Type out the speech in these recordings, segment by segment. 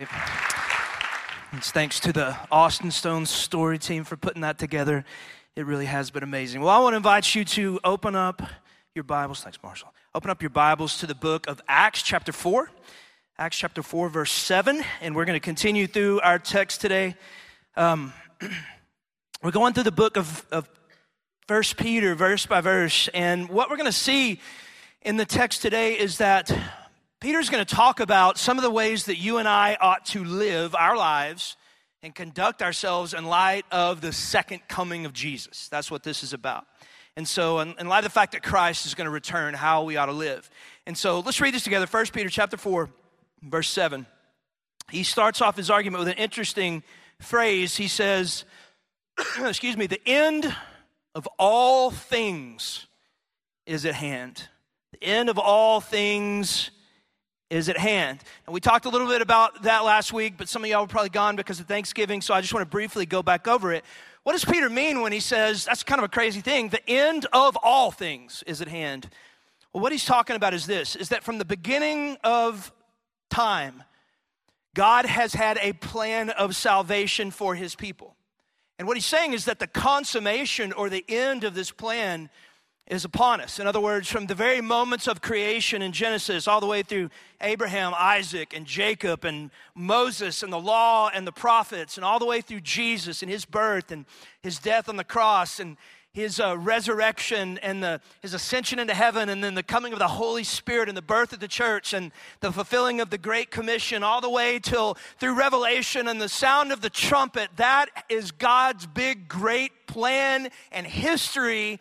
It's thanks to the Austin Stone story team for putting that together. It really has been amazing. Well, I want to invite you to open up your Bibles. Thanks, Marshall. Open up your Bibles to the book of Acts, chapter 4. Acts chapter 4, verse 7. And we're going to continue through our text today. Um, we're going through the book of, of First Peter, verse by verse. And what we're going to see in the text today is that Peter's going to talk about some of the ways that you and I ought to live our lives and conduct ourselves in light of the second coming of Jesus. That's what this is about. And so, in, in light of the fact that Christ is going to return, how we ought to live. And so, let's read this together. 1 Peter chapter 4, verse 7. He starts off his argument with an interesting phrase. He says, excuse me, the end of all things is at hand. The end of all things is at hand. And we talked a little bit about that last week, but some of y'all were probably gone because of Thanksgiving, so I just want to briefly go back over it. What does Peter mean when he says, that's kind of a crazy thing, the end of all things is at hand? Well, what he's talking about is this is that from the beginning of time, God has had a plan of salvation for his people. And what he's saying is that the consummation or the end of this plan is upon us. In other words, from the very moments of creation in Genesis, all the way through Abraham, Isaac, and Jacob, and Moses, and the law, and the prophets, and all the way through Jesus and his birth, and his death on the cross, and his uh, resurrection, and the, his ascension into heaven, and then the coming of the Holy Spirit, and the birth of the church, and the fulfilling of the Great Commission, all the way till through Revelation and the sound of the trumpet. That is God's big, great plan and history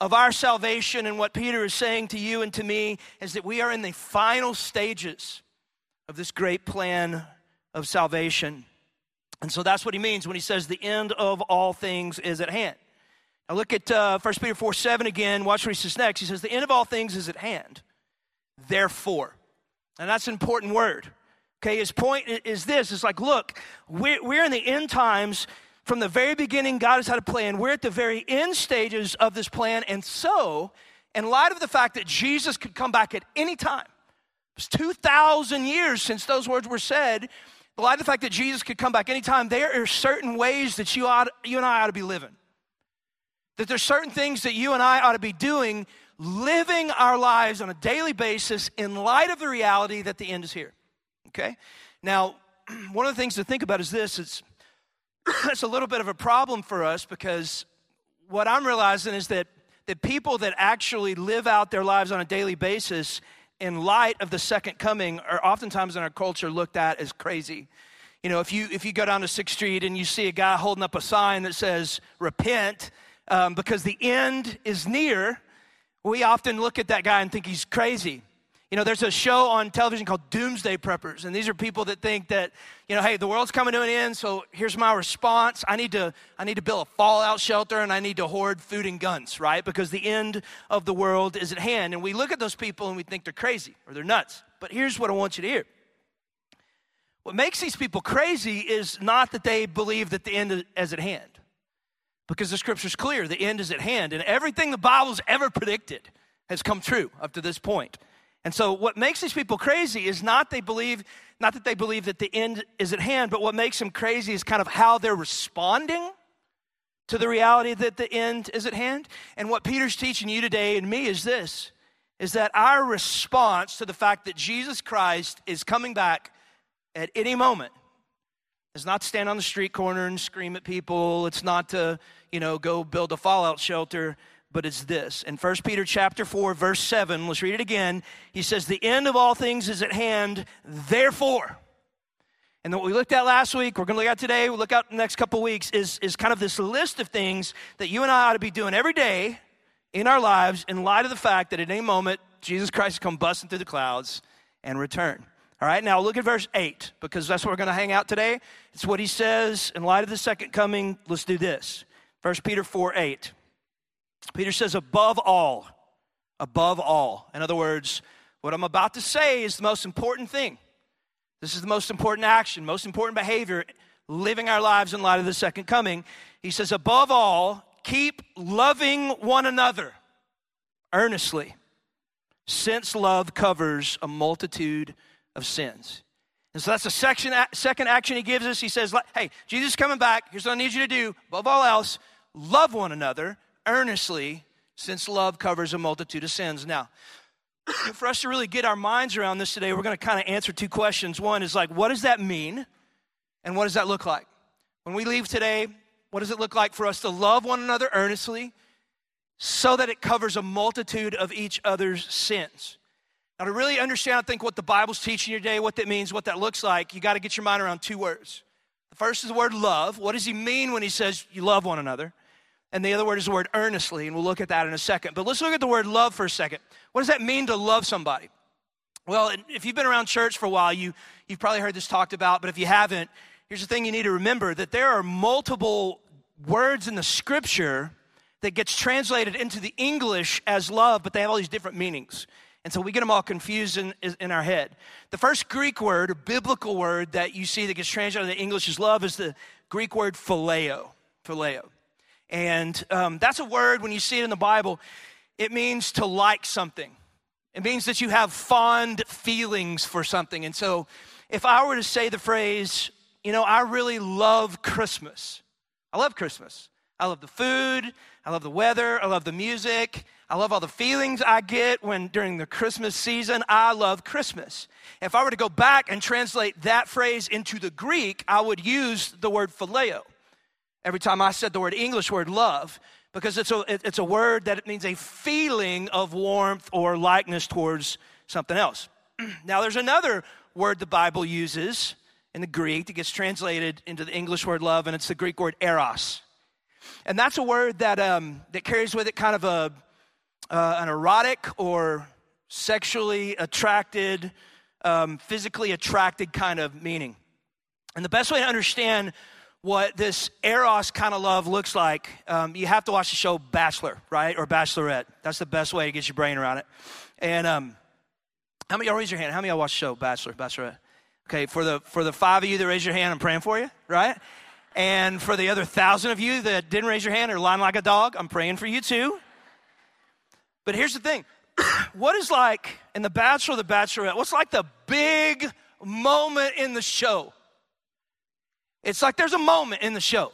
of our salvation and what Peter is saying to you and to me is that we are in the final stages of this great plan of salvation. And so that's what he means when he says the end of all things is at hand. Now look at uh, 1 Peter 4 7 again. Watch what he says next. He says, The end of all things is at hand. Therefore. And that's an important word. Okay, his point is this it's like, look, we're, we're in the end times from the very beginning, God has had a plan. We're at the very end stages of this plan. And so, in light of the fact that Jesus could come back at any time, it's 2,000 years since those words were said. In light of the fact that Jesus could come back anytime, there are certain ways that you, ought, you and I ought to be living. That there's certain things that you and I ought to be doing, living our lives on a daily basis in light of the reality that the end is here. Okay? Now, one of the things to think about is this: it's that's a little bit of a problem for us because what I'm realizing is that the people that actually live out their lives on a daily basis in light of the second coming are oftentimes in our culture looked at as crazy. You know, if you if you go down to Sixth Street and you see a guy holding up a sign that says "Repent," um, because the end is near, we often look at that guy and think he's crazy. You know, there's a show on television called Doomsday Preppers, and these are people that think that, you know, hey, the world's coming to an end, so here's my response. I need to, I need to build a fallout shelter and I need to hoard food and guns, right? Because the end of the world is at hand. And we look at those people and we think they're crazy or they're nuts. But here's what I want you to hear. What makes these people crazy is not that they believe that the end is at hand. Because the scripture's clear, the end is at hand, and everything the Bible's ever predicted has come true up to this point. And so what makes these people crazy is not they believe not that they believe that the end is at hand, but what makes them crazy is kind of how they're responding to the reality that the end is at hand. And what Peter's teaching you today and me is this is that our response to the fact that Jesus Christ is coming back at any moment is not to stand on the street corner and scream at people. It's not to, you know, go build a fallout shelter but it's this. In 1 Peter chapter 4 verse 7, let's read it again. He says the end of all things is at hand, therefore. And what we looked at last week, we're going to look at today, we'll look at the next couple weeks is is kind of this list of things that you and I ought to be doing every day in our lives in light of the fact that at any moment Jesus Christ come busting through the clouds and return. All right, now look at verse 8 because that's where we're going to hang out today. It's what he says in light of the second coming. Let's do this. 1 Peter 4 8. Peter says, above all, above all. In other words, what I'm about to say is the most important thing. This is the most important action, most important behavior, living our lives in light of the second coming. He says, above all, keep loving one another earnestly, since love covers a multitude of sins. And so that's the section, second action he gives us. He says, Hey, Jesus is coming back. Here's what I need you to do. Above all else, love one another earnestly, since love covers a multitude of sins. Now, for us to really get our minds around this today, we're going to kind of answer two questions. One is like, what does that mean? And what does that look like? When we leave today, what does it look like for us to love one another earnestly so that it covers a multitude of each other's sins? Now, to really understand, I think, what the Bible's teaching you today, what that means, what that looks like, you got to get your mind around two words. The first is the word love. What does he mean when he says you love one another? And the other word is the word earnestly, and we'll look at that in a second. But let's look at the word love for a second. What does that mean to love somebody? Well, if you've been around church for a while, you, you've probably heard this talked about, but if you haven't, here's the thing you need to remember that there are multiple words in the scripture that gets translated into the English as love, but they have all these different meanings. And so we get them all confused in, in our head. The first Greek word, or biblical word that you see that gets translated into English as love is the Greek word phileo. Phileo. And um, that's a word, when you see it in the Bible, it means to like something. It means that you have fond feelings for something. And so if I were to say the phrase, you know, I really love Christmas, I love Christmas. I love the food, I love the weather, I love the music, I love all the feelings I get when during the Christmas season. I love Christmas. If I were to go back and translate that phrase into the Greek, I would use the word phileo every time I said the word English word love because it's a, it's a word that it means a feeling of warmth or likeness towards something else. now, there's another word the Bible uses in the Greek that gets translated into the English word love, and it's the Greek word eros. And that's a word that, um, that carries with it kind of a, uh, an erotic or sexually attracted, um, physically attracted kind of meaning. And the best way to understand what this eros kind of love looks like, um, you have to watch the show Bachelor, right? Or Bachelorette. That's the best way to get your brain around it. And um, how many y'all raise your hand? How many y'all watch the show Bachelor, Bachelorette? Okay, for the for the five of you that raise your hand, I'm praying for you, right? And for the other thousand of you that didn't raise your hand or lying like a dog, I'm praying for you too. But here's the thing: what is like in the Bachelor, the Bachelorette? What's like the big moment in the show? It's like there's a moment in the show.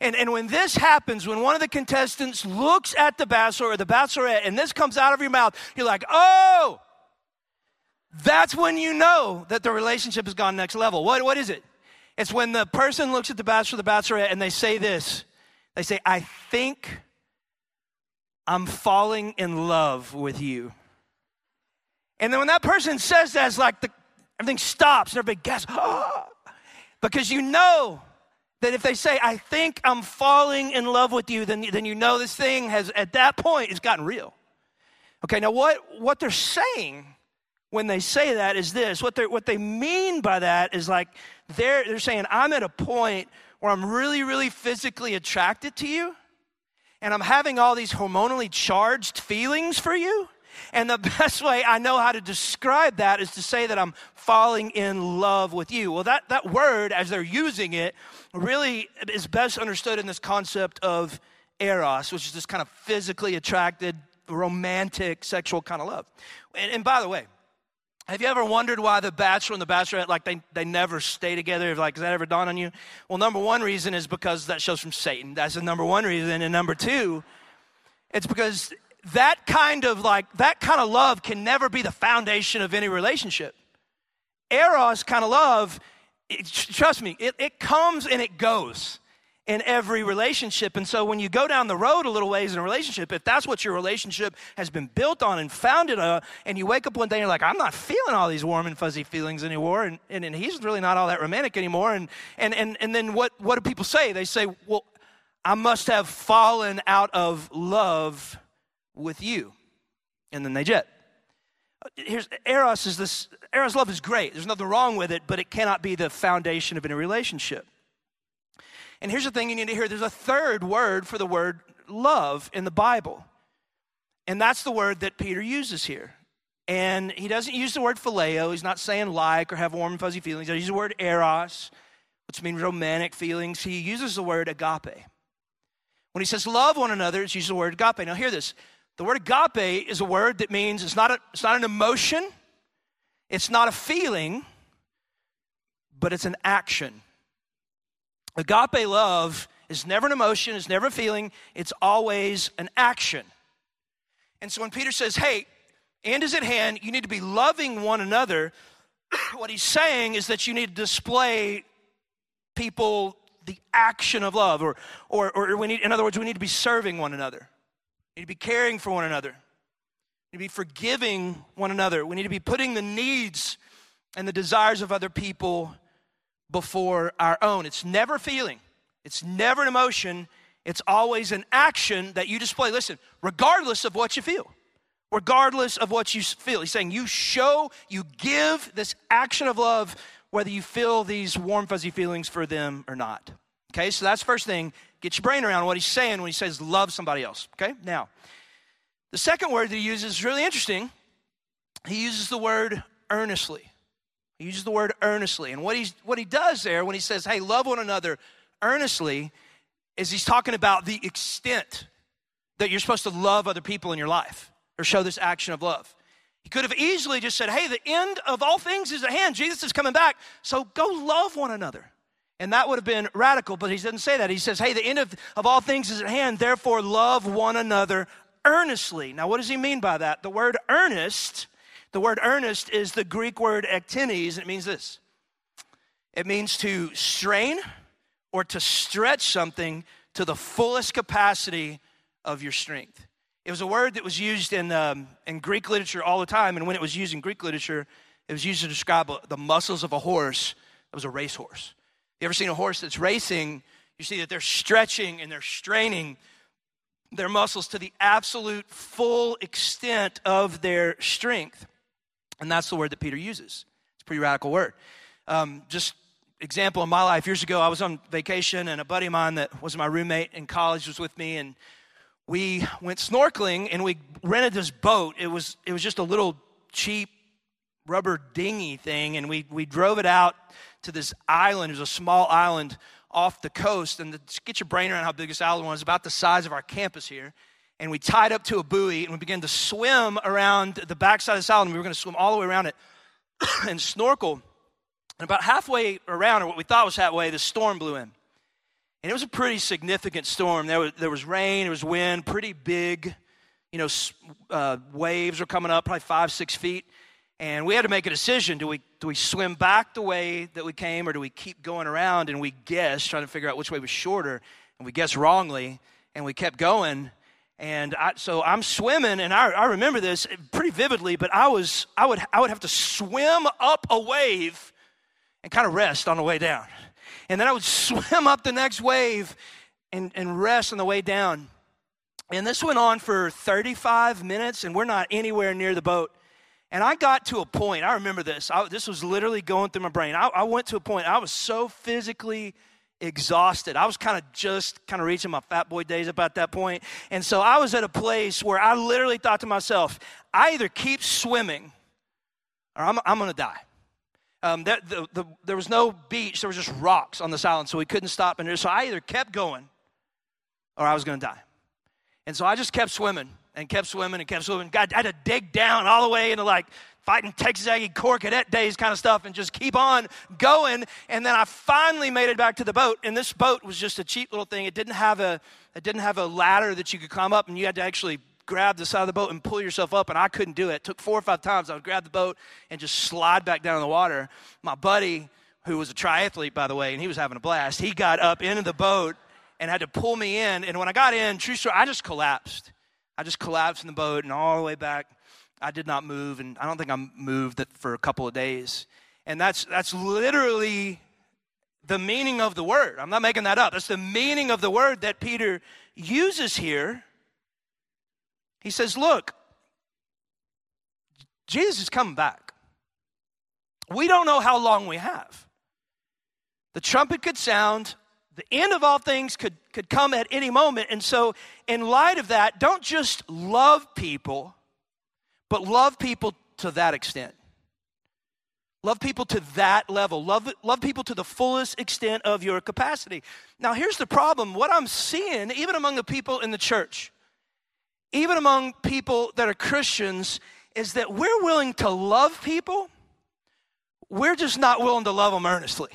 And, and when this happens, when one of the contestants looks at the bachelor or the bachelorette and this comes out of your mouth, you're like, oh, that's when you know that the relationship has gone next level. What, what is it? It's when the person looks at the bachelor or the bachelorette and they say this. They say, I think I'm falling in love with you. And then when that person says that, it's like the, everything stops and everybody gasps. Ah! Because you know that if they say, I think I'm falling in love with you, then, then you know this thing has, at that point, it's gotten real. Okay, now what, what they're saying when they say that is this what, they what they mean by that is like they're, they're saying, I'm at a point where I'm really, really physically attracted to you, and I'm having all these hormonally charged feelings for you. And the best way I know how to describe that is to say that I'm falling in love with you. Well, that, that word, as they're using it, really is best understood in this concept of eros, which is this kind of physically attracted, romantic, sexual kind of love. And, and by the way, have you ever wondered why the bachelor and the bachelorette, like they, they never stay together? Like, has that ever dawned on you? Well, number one reason is because that shows from Satan. That's the number one reason. And number two, it's because that kind of like that kind of love can never be the foundation of any relationship. Eros kind of love it, trust me it, it comes and it goes in every relationship. And so when you go down the road a little ways in a relationship if that's what your relationship has been built on and founded on and you wake up one day and you're like i'm not feeling all these warm and fuzzy feelings anymore and, and, and he's really not all that romantic anymore and, and, and, and then what, what do people say? They say well i must have fallen out of love with you. And then they jet. Uh, here's Eros is this Eros love is great. There's nothing wrong with it, but it cannot be the foundation of any relationship. And here's the thing you need to hear there's a third word for the word love in the Bible. And that's the word that Peter uses here. And he doesn't use the word phileo. He's not saying like or have warm and fuzzy feelings. He uses the word eros, which means romantic feelings. He uses the word agape. When he says love one another, it's uses the word agape. Now, hear this the word agape is a word that means it's not, a, it's not an emotion, it's not a feeling, but it's an action. Agape love is never an emotion, it's never a feeling, it's always an action. And so when Peter says, hey, end is at hand, you need to be loving one another, what he's saying is that you need to display people the action of love, or, or, or we need, in other words, we need to be serving one another. Need to be caring for one another. We need to be forgiving one another. We need to be putting the needs and the desires of other people before our own. It's never feeling, it's never an emotion, it's always an action that you display. Listen, regardless of what you feel, regardless of what you feel, he's saying you show, you give this action of love whether you feel these warm, fuzzy feelings for them or not. Okay, so that's first thing. Get your brain around what he's saying when he says love somebody else. Okay, now, the second word that he uses is really interesting. He uses the word earnestly. He uses the word earnestly. And what, he's, what he does there when he says, hey, love one another earnestly, is he's talking about the extent that you're supposed to love other people in your life or show this action of love. He could have easily just said, hey, the end of all things is at hand. Jesus is coming back, so go love one another. And that would have been radical, but he doesn't say that. He says, hey, the end of, of all things is at hand, therefore love one another earnestly. Now, what does he mean by that? The word earnest the word earnest is the Greek word ektenes, and it means this it means to strain or to stretch something to the fullest capacity of your strength. It was a word that was used in, um, in Greek literature all the time, and when it was used in Greek literature, it was used to describe the muscles of a horse that was a racehorse. You ever seen a horse that's racing? You see that they're stretching and they're straining their muscles to the absolute full extent of their strength. And that's the word that Peter uses. It's a pretty radical word. Um, just example in my life, years ago, I was on vacation, and a buddy of mine that was my roommate in college was with me, and we went snorkeling and we rented this boat. It was it was just a little cheap rubber dinghy thing, and we we drove it out to this island. It was a small island off the coast, and to get your brain around how big this island was, about the size of our campus here and we tied up to a buoy and we began to swim around the backside of this island. We were going to swim all the way around it and snorkel. And about halfway around, or what we thought was halfway, the storm blew in. And it was a pretty significant storm. There was, there was rain, there was wind, pretty big, you know, uh, waves were coming up, probably five, six feet. And we had to make a decision. Do we, do we swim back the way that we came, or do we keep going around? And we guessed, trying to figure out which way was shorter. And we guessed wrongly, and we kept going. And I, so I'm swimming, and I, I remember this pretty vividly, but I, was, I, would, I would have to swim up a wave and kind of rest on the way down. And then I would swim up the next wave and, and rest on the way down. And this went on for 35 minutes, and we're not anywhere near the boat. And I got to a point, I remember this, I, this was literally going through my brain. I, I went to a point, I was so physically exhausted. I was kind of just kind of reaching my fat boy days about that point. And so I was at a place where I literally thought to myself, I either keep swimming or I'm, I'm going to die. Um, the, the, the, there was no beach, there was just rocks on this island, so we couldn't stop. And so I either kept going or I was going to die. And so I just kept swimming and kept swimming and kept swimming. I had to dig down all the way into like fighting Texas Aggie Corps cadet days kind of stuff and just keep on going. And then I finally made it back to the boat. And this boat was just a cheap little thing. It didn't have a, it didn't have a ladder that you could climb up and you had to actually grab the side of the boat and pull yourself up. And I couldn't do it. It took four or five times. I would grab the boat and just slide back down in the water. My buddy, who was a triathlete, by the way, and he was having a blast, he got up into the boat and had to pull me in. And when I got in, true story, I just collapsed. I just collapsed in the boat and all the way back I did not move, and I don't think I moved for a couple of days. And that's, that's literally the meaning of the word. I'm not making that up. That's the meaning of the word that Peter uses here. He says, Look, Jesus is coming back. We don't know how long we have. The trumpet could sound, the end of all things could, could come at any moment. And so, in light of that, don't just love people but love people to that extent. Love people to that level. Love, love people to the fullest extent of your capacity. Now, here's the problem. What I'm seeing, even among the people in the church, even among people that are Christians, is that we're willing to love people we're just not willing to love them earnestly.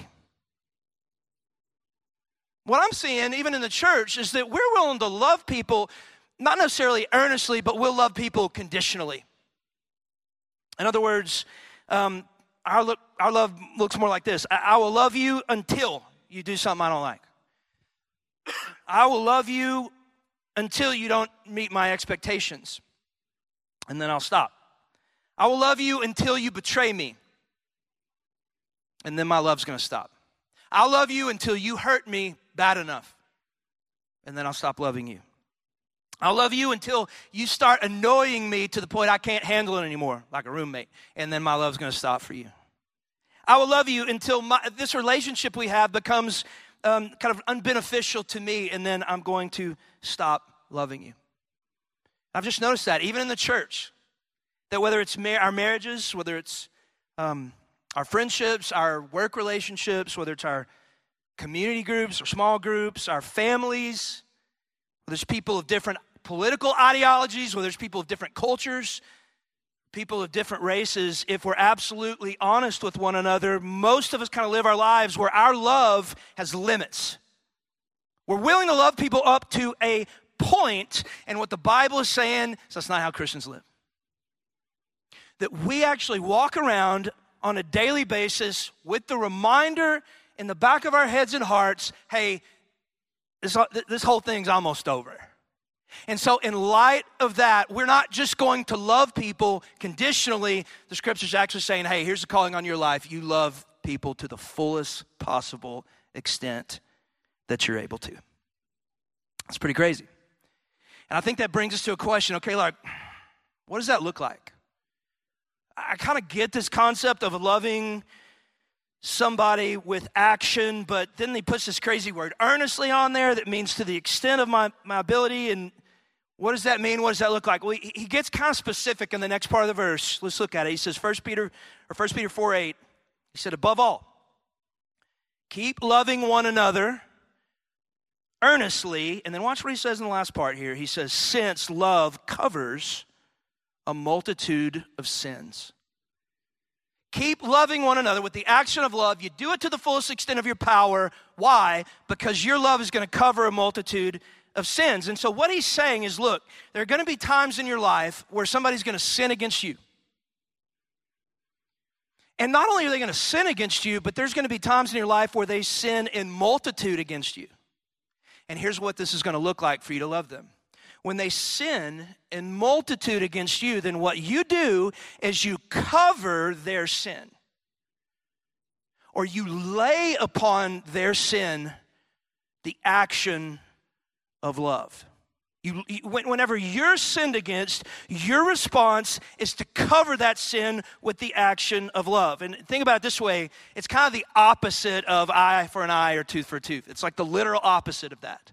What I'm seeing, even in the church, is that we're willing to love people, not necessarily earnestly, but we'll love people conditionally. In other words, um, our, our love looks more like this I, I will love you until you do something I don't like. I will love you until you don't meet my expectations. And then I'll stop. I will love you until you betray me. And then my love's to stop. I'll love you until you hurt me bad enough. And then I'll stop loving you. I'll love you until you start annoying me to the point I can't handle it anymore, like a roommate. And then my love's going to stop for you. I will love you until my, this relationship we have becomes um, kind of unbeneficial to me, and then I'm going to stop loving you. I've just noticed that, even in the church, that whether it's mar- our marriages, whether it's um, our friendships, our work relationships, whether it's our community groups or small groups, our families, whether it's people of different political ideologies, whether it's people of different cultures, people of different races, if we're absolutely honest with one another, most of us kind of live our lives where our love has limits. We're willing to love people up to a point, and what the Bible is saying is that's not how Christians live. That we actually walk around on a daily basis with the reminder in the back of our heads and hearts hey, this, this whole thing's almost over. And so, in light of that, we're not just going to love people conditionally. The scripture's actually saying, hey, here's a calling on your life. You love people to the fullest possible extent that you're able to. It's pretty crazy. And I think that brings us to a question okay, like, what does that look like? I kind of get this concept of loving somebody with action, but then he puts this crazy word earnestly on there that means to the extent of my, my ability. And what does that mean? What does that look like? Well, he, he gets kind of specific in the next part of the verse. Let's look at it. He says, 1 Peter or 1 Peter 4 8, he said, above all, keep loving one another earnestly. And then watch what he says in the last part here. He says, since love covers a multitude of sins. Keep loving one another with the action of love. You do it to the fullest extent of your power. Why? Because your love is going to cover a multitude of sins. And so, what he's saying is look, there are going to be times in your life where somebody's going to sin against you. And not only are they going to sin against you, but there's going to be times in your life where they sin in multitude against you. And here's what this is going to look like for you to love them when they sin in multitude against you, then what you do is you cover their sin. Or you lay upon their sin the action of love. You, whenever you're sinned against, your response is to cover that sin with the action of love. And think about it this way it's kind of the opposite of eye for an eye or tooth for a tooth. It's like the literal opposite of that.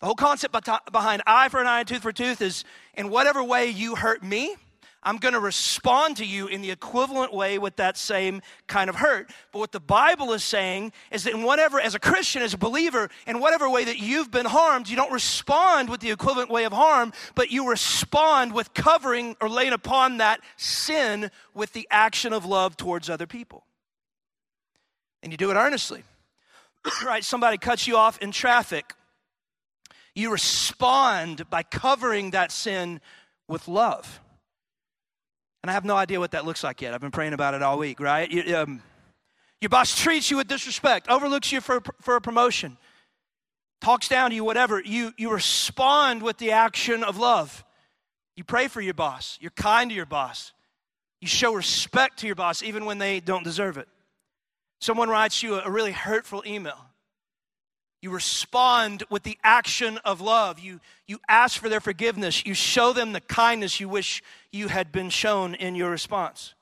The whole concept behind eye for an eye and tooth for tooth is in whatever way you hurt me, I'm going to respond to you in the equivalent way with that same kind of hurt. But what the Bible is saying is that in whatever, as a Christian, as a believer, in whatever way that you've been harmed, you don't respond with the equivalent way of harm, but you respond with covering or laying upon that sin with the action of love towards other people. And you do it earnestly. right? Somebody cuts you off in traffic you respond by covering that sin with love. And I have no idea what that looks like yet. I've been praying about it all week, right? You, um, your boss treats you with disrespect, overlooks you for, for a promotion, talks down to you, whatever. You, you respond with the action of love. You pray for your boss, you're kind to your boss, you show respect to your boss even when they don't deserve it. Someone writes you a really hurtful email. You respond with the action of love. You, you ask for their forgiveness. You show them the kindness you wish you had been shown in your response.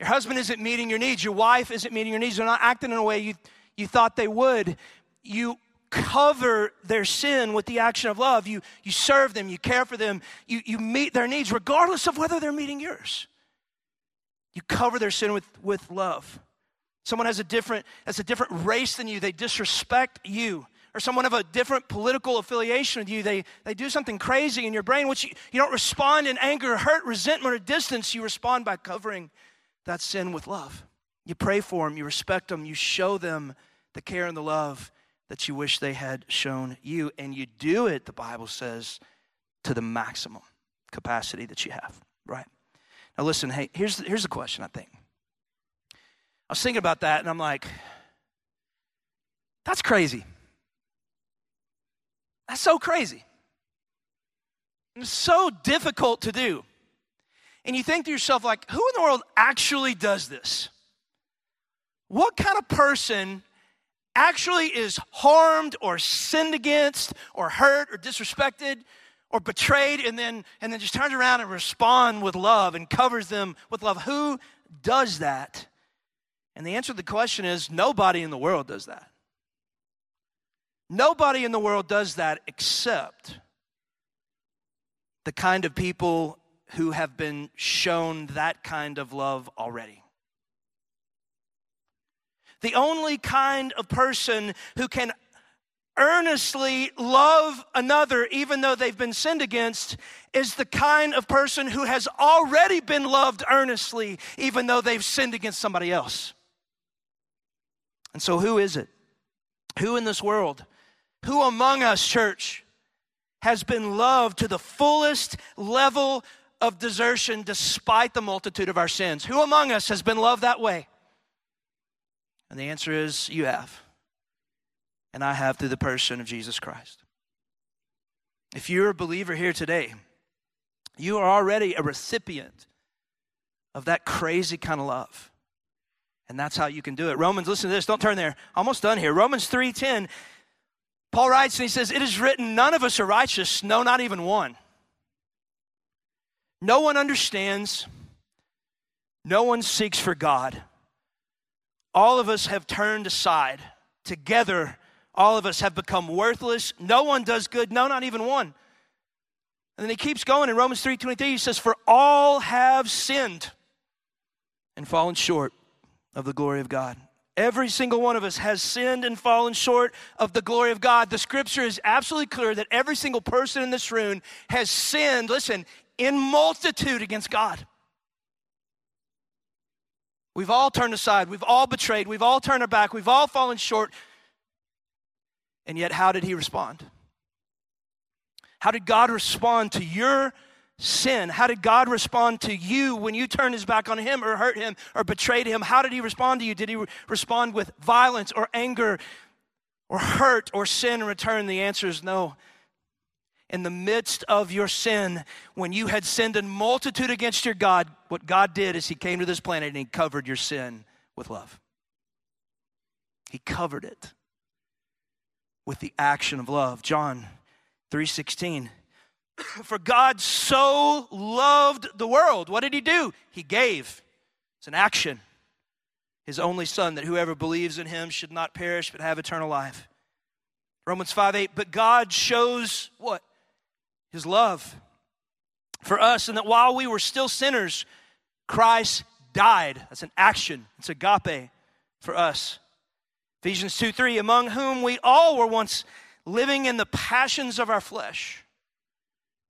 Your husband isn't meeting your needs. Your wife isn't meeting your needs. They're not acting in a way you, you thought they would. You cover their sin with the action of love. You, you serve them. You care for them. You, you meet their needs regardless of whether they're meeting yours. You cover their sin with, with love. Someone has a different has a different race than you, they disrespect you. Or someone of a different political affiliation with you, they, they do something crazy in your brain, which you, you don't respond in anger, hurt, resentment, or distance. You respond by covering that sin with love. You pray for them, you respect them, you show them the care and the love that you wish they had shown you. And you do it, the Bible says, to the maximum capacity that you have, right? Now, listen, hey, here's, here's the question I think. I was thinking about that and I'm like, that's crazy. That's so crazy. It's so difficult to do. And you think to yourself, like, who in the world actually does this? What kind of person actually is harmed or sinned against or hurt or disrespected or betrayed and then and then just turns around and respond with love and covers them with love who does that and the answer to the question is nobody in the world does that nobody in the world does that except the kind of people who have been shown that kind of love already the only kind of person who can earnestly love another, even though they've been sinned against, is the kind of person who has already been loved earnestly, even though they've sinned against somebody else. And so, who is it? Who in this world, who among us, church, has been loved to the fullest level of desertion despite the multitude of our sins? Who among us has been loved that way? And the answer is you have. And I have through the person of Jesus Christ. If you're a believer here today, you are already a recipient of that crazy kind of love. And that's how you can do it. Romans, listen to this. Don't turn there. Almost done here. Romans 3:10. Paul writes and he says, It is written, none of us are righteous, no, not even one. No one understands, no one seeks for God all of us have turned aside. Together, all of us have become worthless. No one does good, no, not even one. And then he keeps going in Romans 3:23 he says for all have sinned and fallen short of the glory of God. Every single one of us has sinned and fallen short of the glory of God. The scripture is absolutely clear that every single person in this room has sinned, listen, in multitude against God. We've all turned aside. We've all betrayed. We've all turned our back. We've all fallen short. And yet, how did he respond? How did God respond to your sin? How did God respond to you when you turned his back on him or hurt him or betrayed him? How did he respond to you? Did he re- respond with violence or anger or hurt or sin in return? The answer is no in the midst of your sin, when you had sinned in multitude against your God, what God did is He came to this planet and He covered your sin with love. He covered it with the action of love. John 3:16. For God so loved the world. What did he do? He gave. It's an action. His only son that whoever believes in him should not perish but have eternal life. Romans 5 8, but God shows what? his love for us, and that while we were still sinners, Christ died. That's an action, it's agape for us. Ephesians 2 3, among whom we all were once living in the passions of our flesh,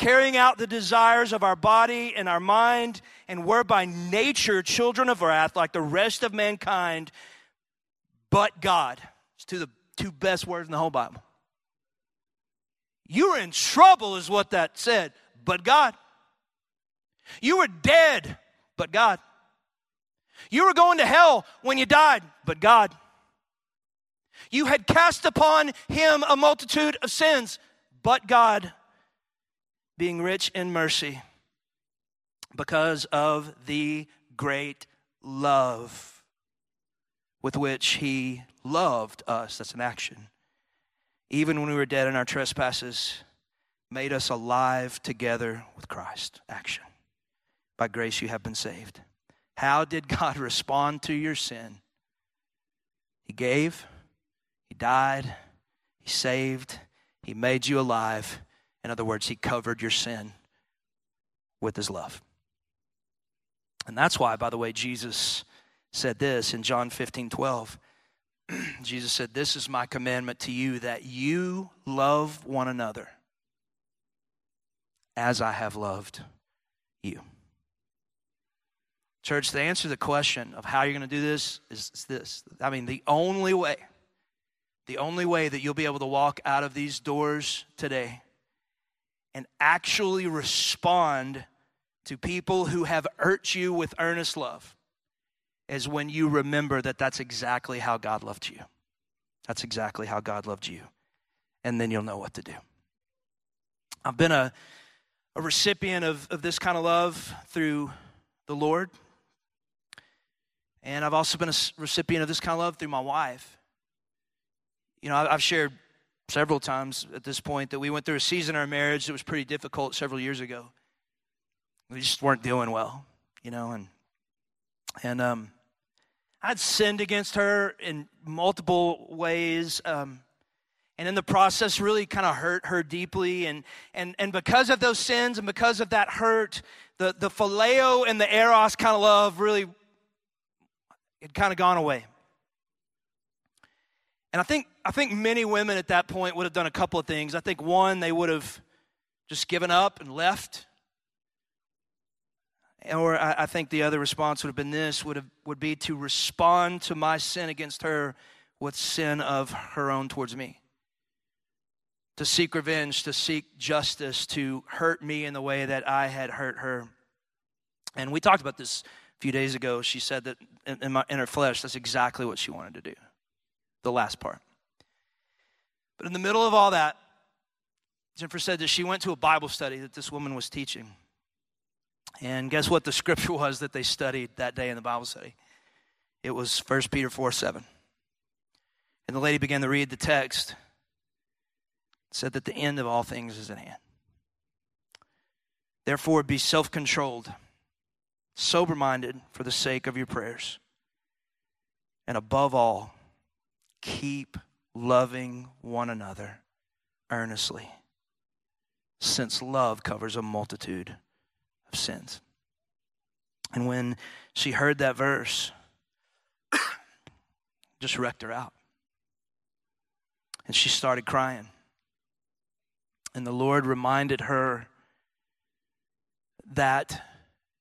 carrying out the desires of our body and our mind, and were by nature children of wrath like the rest of mankind, but God. It's two the two best words in the whole Bible. You were in trouble, is what that said, but God. You were dead, but God. You were going to hell when you died, but God. You had cast upon him a multitude of sins, but God, being rich in mercy, because of the great love with which he loved us. That's an action even when we were dead in our trespasses, made us alive together with Christ. Action. By grace you have been saved. How did God respond to your sin? He gave, He died, He saved, He made you alive. In other words, He covered your sin with His love. And that's why, by the way, Jesus said this in John 15 12. Jesus said, This is my commandment to you that you love one another as I have loved you. Church, the answer to the question of how you're going to do this is, is this. I mean, the only way, the only way that you'll be able to walk out of these doors today and actually respond to people who have hurt you with earnest love is when you remember that that's exactly how God loved you. That's exactly how God loved you. And then you'll know what to do. I've been a, a recipient of, of this kind of love through the Lord. And I've also been a recipient of this kind of love through my wife. You know, I've shared several times at this point that we went through a season in our marriage that was pretty difficult several years ago. We just weren't doing well, you know, and and um, I'd sinned against her in multiple ways. Um, and in the process really kind of hurt her deeply and and and because of those sins and because of that hurt the the phileo and the eros kind of love really had kind of gone away and i think i think many women at that point would have done a couple of things i think one they would have just given up and left or I, I think the other response would have been this would have would be to respond to my sin against her with sin of her own towards me to seek revenge, to seek justice, to hurt me in the way that I had hurt her. And we talked about this a few days ago. She said that in, in, my, in her flesh, that's exactly what she wanted to do. The last part. But in the middle of all that, Jennifer said that she went to a Bible study that this woman was teaching. And guess what the scripture was that they studied that day in the Bible study? It was 1 Peter 4 7. And the lady began to read the text said that the end of all things is at hand. Therefore, be self controlled, sober minded for the sake of your prayers. And above all, keep loving one another earnestly, since love covers a multitude of sins. And when she heard that verse, just wrecked her out. And she started crying. And the Lord reminded her that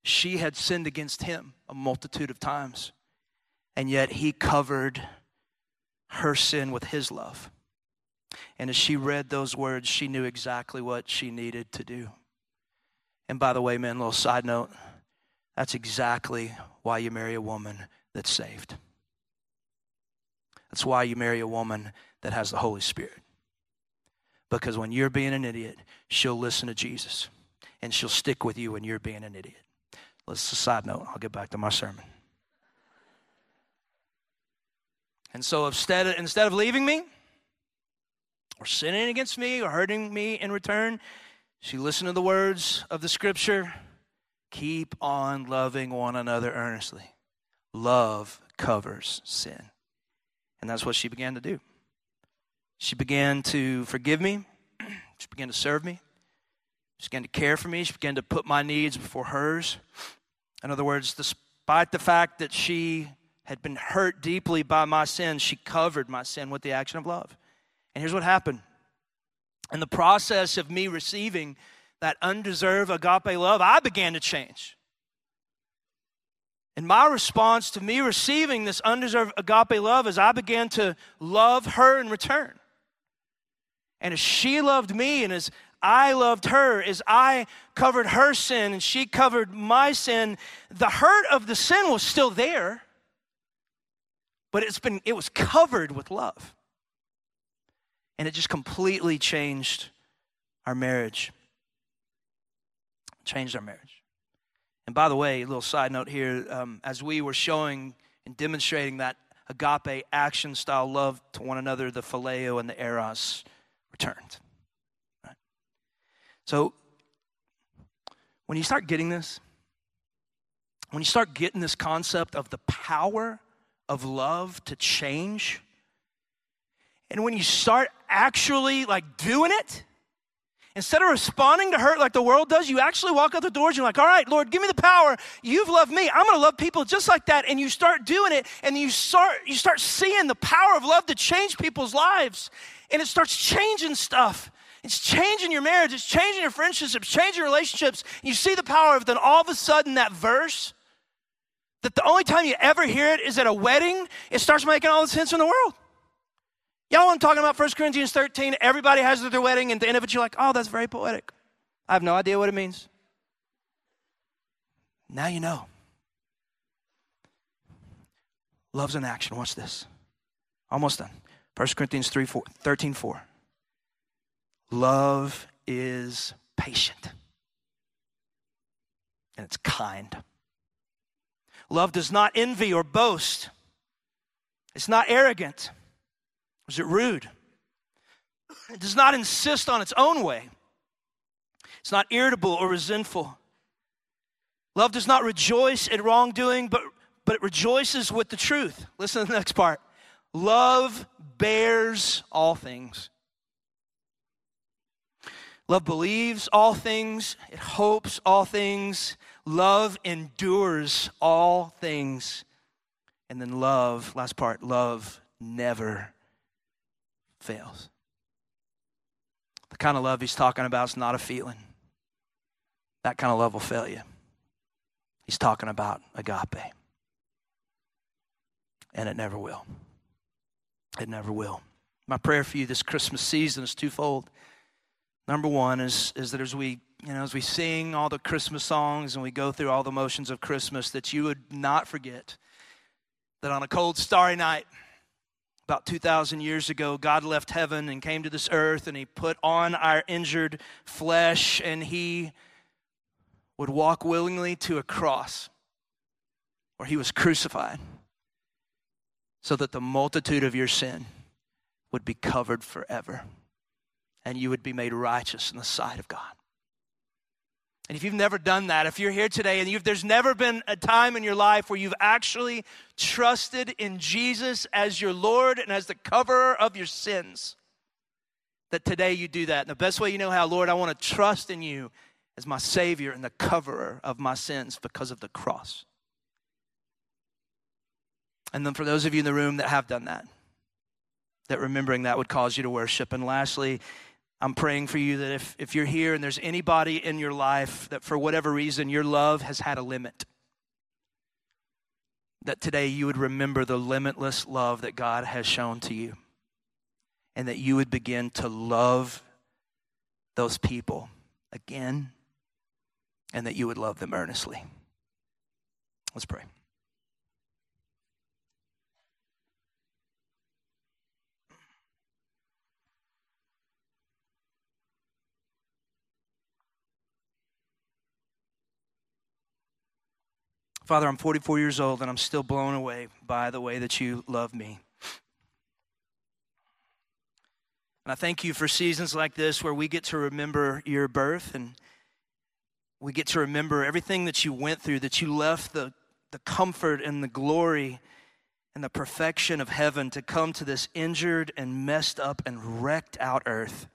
she had sinned against him a multitude of times, and yet he covered her sin with his love. And as she read those words, she knew exactly what she needed to do. And by the way, man, little side note that's exactly why you marry a woman that's saved. That's why you marry a woman that has the Holy Spirit. Because when you're being an idiot, she'll listen to Jesus and she'll stick with you when you're being an idiot. Let's a side note. I'll get back to my sermon. And so instead of, instead of leaving me or sinning against me or hurting me in return, she listened to the words of the scripture keep on loving one another earnestly. Love covers sin. And that's what she began to do. She began to forgive me. She began to serve me. She began to care for me. She began to put my needs before hers. In other words, despite the fact that she had been hurt deeply by my sin, she covered my sin with the action of love. And here's what happened. In the process of me receiving that undeserved agape love, I began to change. And my response to me receiving this undeserved agape love is I began to love her in return. And as she loved me and as I loved her, as I covered her sin and she covered my sin, the hurt of the sin was still there, but it's been it was covered with love. And it just completely changed our marriage. Changed our marriage. And by the way, a little side note here um, as we were showing and demonstrating that agape action style love to one another, the phileo and the eros returned. Right? So, when you start getting this, when you start getting this concept of the power of love to change, and when you start actually like doing it, Instead of responding to hurt like the world does, you actually walk out the doors. and You're like, all right, Lord, give me the power. You've loved me. I'm to love people just like that. And you start doing it, and you start, you start seeing the power of love to change people's lives. And it starts changing stuff. It's changing your marriage, it's changing your friendships, it's changing relationships. You see the power of it, then all of a sudden that verse that the only time you ever hear it is at a wedding, it starts making all the sense in the world. Y'all, I'm talking about 1 Corinthians 13. Everybody has their wedding, and at the end of it, you're like, oh, that's very poetic. I have no idea what it means. Now you know. Love's in action. Watch this. Almost done. 1 Corinthians 3, 4, 13, 4. Love is patient and it's kind. Love does not envy or boast. It's not arrogant. Is it rude? It does not insist on its own way. It's not irritable or resentful. Love does not rejoice at wrongdoing, but, but it rejoices with the truth. Listen to the next part. Love bears all things. Love believes all things, it hopes all things, love endures all things. And then love, last part, love never fails. The kind of love he's talking about is not a feeling. That kind of love will fail you. He's talking about agape. And it never will. It never will. My prayer for you this Christmas season is twofold. Number one is, is that as we, you know, as we sing all the Christmas songs and we go through all the motions of Christmas, that you would not forget that on a cold, starry night, about 2,000 years ago, God left heaven and came to this earth and He put on our injured flesh and He would walk willingly to a cross where He was crucified so that the multitude of your sin would be covered forever and you would be made righteous in the sight of God. And if you've never done that, if you're here today and there's never been a time in your life where you've actually trusted in Jesus as your Lord and as the coverer of your sins, that today you do that. And the best way you know how, Lord, I want to trust in you as my Savior and the coverer of my sins because of the cross. And then for those of you in the room that have done that, that remembering that would cause you to worship. And lastly, I'm praying for you that if, if you're here and there's anybody in your life that for whatever reason your love has had a limit, that today you would remember the limitless love that God has shown to you and that you would begin to love those people again and that you would love them earnestly. Let's pray. Father, I'm 44 years old and I'm still blown away by the way that you love me. And I thank you for seasons like this where we get to remember your birth and we get to remember everything that you went through, that you left the, the comfort and the glory and the perfection of heaven to come to this injured and messed up and wrecked out earth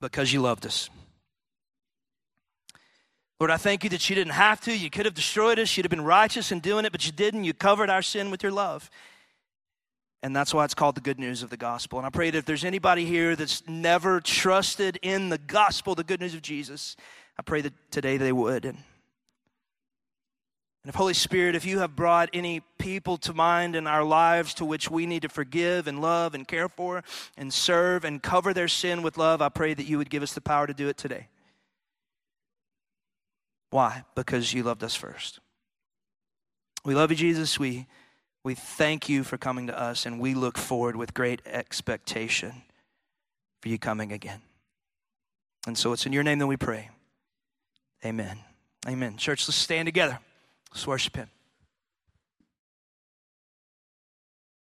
because you loved us. Lord, I thank you that you didn't have to. You could have destroyed us. You'd have been righteous in doing it, but you didn't. You covered our sin with your love. And that's why it's called the good news of the gospel. And I pray that if there's anybody here that's never trusted in the gospel, the good news of Jesus, I pray that today they would. And, and if, Holy Spirit, if you have brought any people to mind in our lives to which we need to forgive and love and care for and serve and cover their sin with love, I pray that you would give us the power to do it today. Why? Because you loved us first. We love you, Jesus. We, we thank you for coming to us, and we look forward with great expectation for you coming again. And so it's in your name that we pray. Amen. Amen. Church, let's stand together. Let's worship Him.